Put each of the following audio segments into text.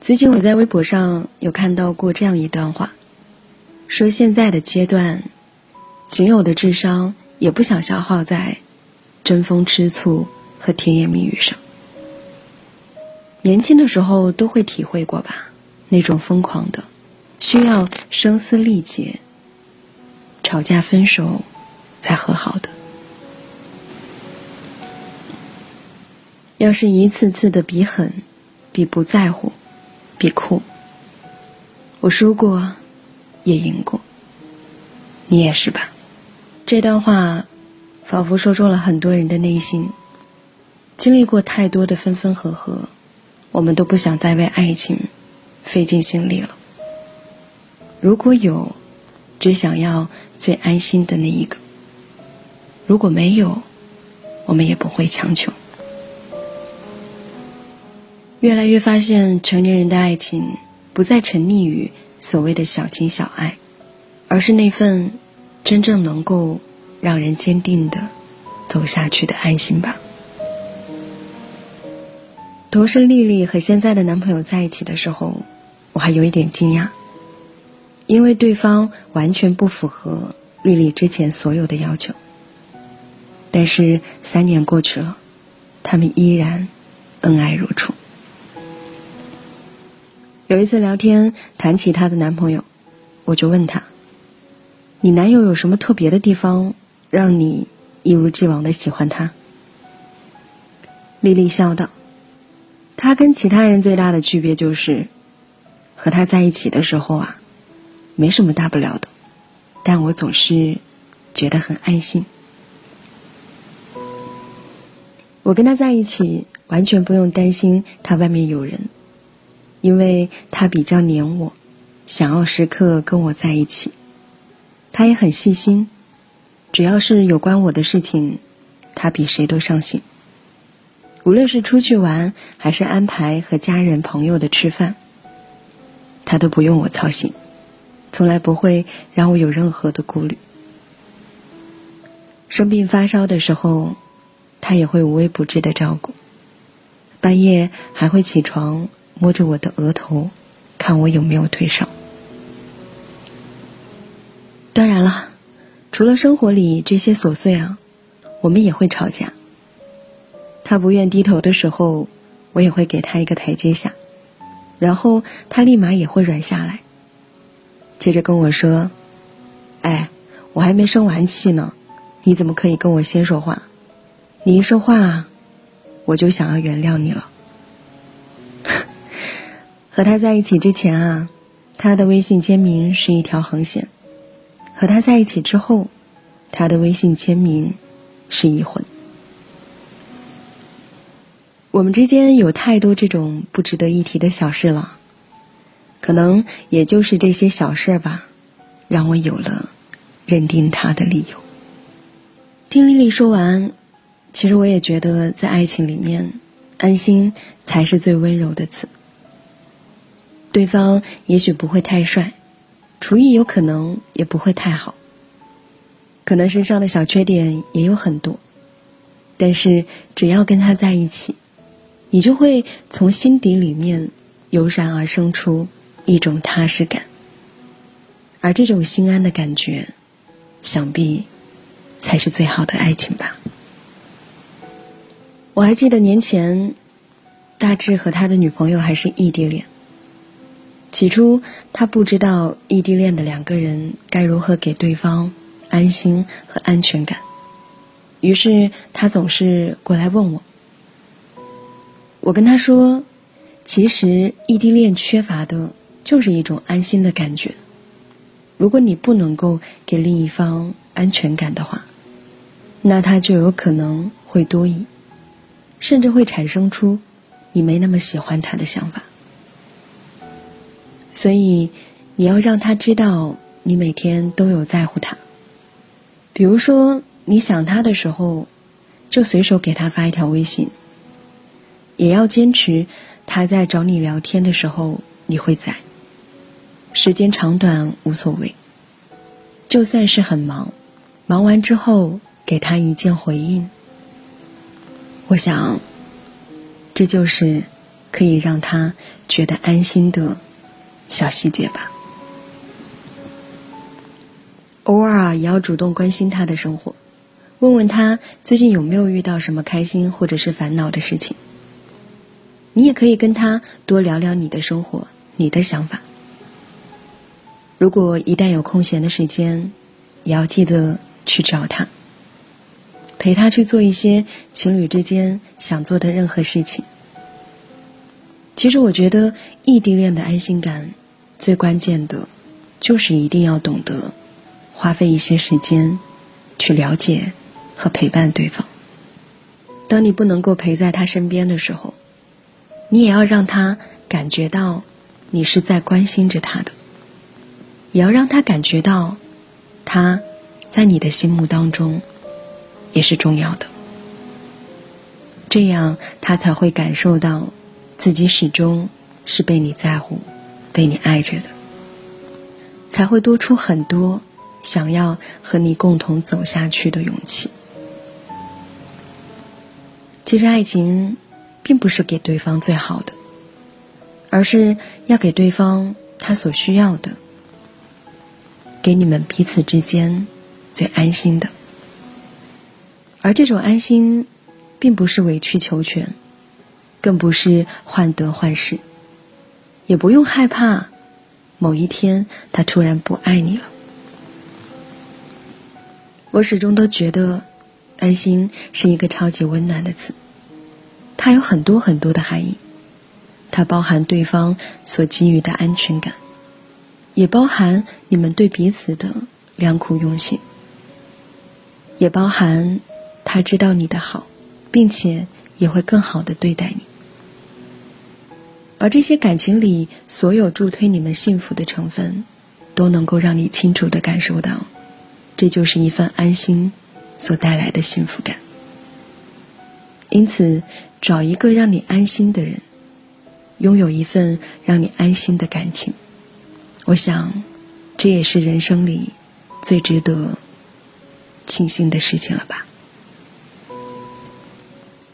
最近我在微博上有看到过这样一段话，说现在的阶段，仅有的智商也不想消耗在争风吃醋和甜言蜜语上。年轻的时候都会体会过吧，那种疯狂的，需要声嘶力竭，吵架分手才和好的。要是一次次的比狠，比不在乎。比哭，我输过，也赢过，你也是吧？这段话仿佛说中了很多人的内心。经历过太多的分分合合，我们都不想再为爱情费尽心力了。如果有，只想要最安心的那一个；如果没有，我们也不会强求。越来越发现，成年人的爱情不再沉溺于所谓的小情小爱，而是那份真正能够让人坚定的走下去的爱心吧。同事丽丽和现在的男朋友在一起的时候，我还有一点惊讶，因为对方完全不符合丽丽之前所有的要求。但是三年过去了，他们依然恩爱如初。有一次聊天，谈起她的男朋友，我就问她：“你男友有什么特别的地方，让你一如既往的喜欢他？”丽丽笑道：“他跟其他人最大的区别就是，和他在一起的时候啊，没什么大不了的，但我总是觉得很安心。我跟他在一起，完全不用担心他外面有人。”因为他比较黏我，想要时刻跟我在一起。他也很细心，只要是有关我的事情，他比谁都上心。无论是出去玩，还是安排和家人朋友的吃饭，他都不用我操心，从来不会让我有任何的顾虑。生病发烧的时候，他也会无微不至的照顾。半夜还会起床。摸着我的额头，看我有没有退烧。当然了，除了生活里这些琐碎啊，我们也会吵架。他不愿低头的时候，我也会给他一个台阶下，然后他立马也会软下来。接着跟我说：“哎，我还没生完气呢，你怎么可以跟我先说话？你一说话，我就想要原谅你了。”和他在一起之前啊，他的微信签名是一条横线；和他在一起之后，他的微信签名是一魂。我们之间有太多这种不值得一提的小事了，可能也就是这些小事吧，让我有了认定他的理由。听丽丽说完，其实我也觉得，在爱情里面，安心才是最温柔的词。对方也许不会太帅，厨艺有可能也不会太好，可能身上的小缺点也有很多，但是只要跟他在一起，你就会从心底里面油然而生出一种踏实感，而这种心安的感觉，想必才是最好的爱情吧。我还记得年前，大志和他的女朋友还是异地恋。起初，他不知道异地恋的两个人该如何给对方安心和安全感，于是他总是过来问我。我跟他说，其实异地恋缺乏的就是一种安心的感觉。如果你不能够给另一方安全感的话，那他就有可能会多疑，甚至会产生出你没那么喜欢他的想法。所以，你要让他知道你每天都有在乎他。比如说，你想他的时候，就随手给他发一条微信。也要坚持他在找你聊天的时候你会在。时间长短无所谓，就算是很忙，忙完之后给他一键回应。我想，这就是可以让他觉得安心的小细节吧。偶尔也要主动关心他的生活，问问他最近有没有遇到什么开心或者是烦恼的事情。你也可以跟他多聊聊你的生活、你的想法。如果一旦有空闲的时间，也要记得去找他，陪他去做一些情侣之间想做的任何事情。其实我觉得异地恋的安心感，最关键的，就是一定要懂得花费一些时间，去了解和陪伴对方。当你不能够陪在他身边的时候，你也要让他感觉到你是在关心着他的，也要让他感觉到他在你的心目当中也是重要的，这样他才会感受到自己始终是被你在乎、被你爱着的，才会多出很多想要和你共同走下去的勇气。其实爱情。并不是给对方最好的，而是要给对方他所需要的，给你们彼此之间最安心的。而这种安心，并不是委曲求全，更不是患得患失，也不用害怕某一天他突然不爱你了。我始终都觉得，安心是一个超级温暖的词。它有很多很多的含义，它包含对方所给予的安全感，也包含你们对彼此的良苦用心，也包含他知道你的好，并且也会更好的对待你。而这些感情里所有助推你们幸福的成分，都能够让你清楚的感受到，这就是一份安心所带来的幸福感。因此。找一个让你安心的人，拥有一份让你安心的感情，我想，这也是人生里最值得庆幸的事情了吧。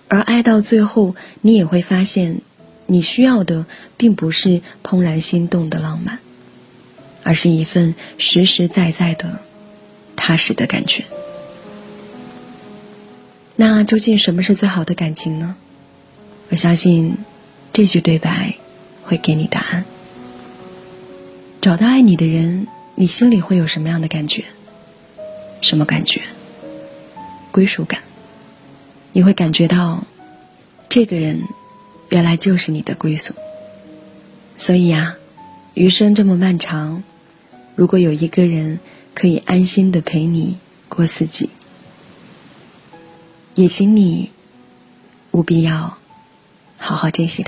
而爱到最后，你也会发现，你需要的并不是怦然心动的浪漫，而是一份实实在在的踏实的感觉。那究竟什么是最好的感情呢？我相信，这句对白会给你答案。找到爱你的人，你心里会有什么样的感觉？什么感觉？归属感。你会感觉到，这个人原来就是你的归宿。所以呀，余生这么漫长，如果有一个人可以安心的陪你过四季，也请你务必要。好好珍惜他。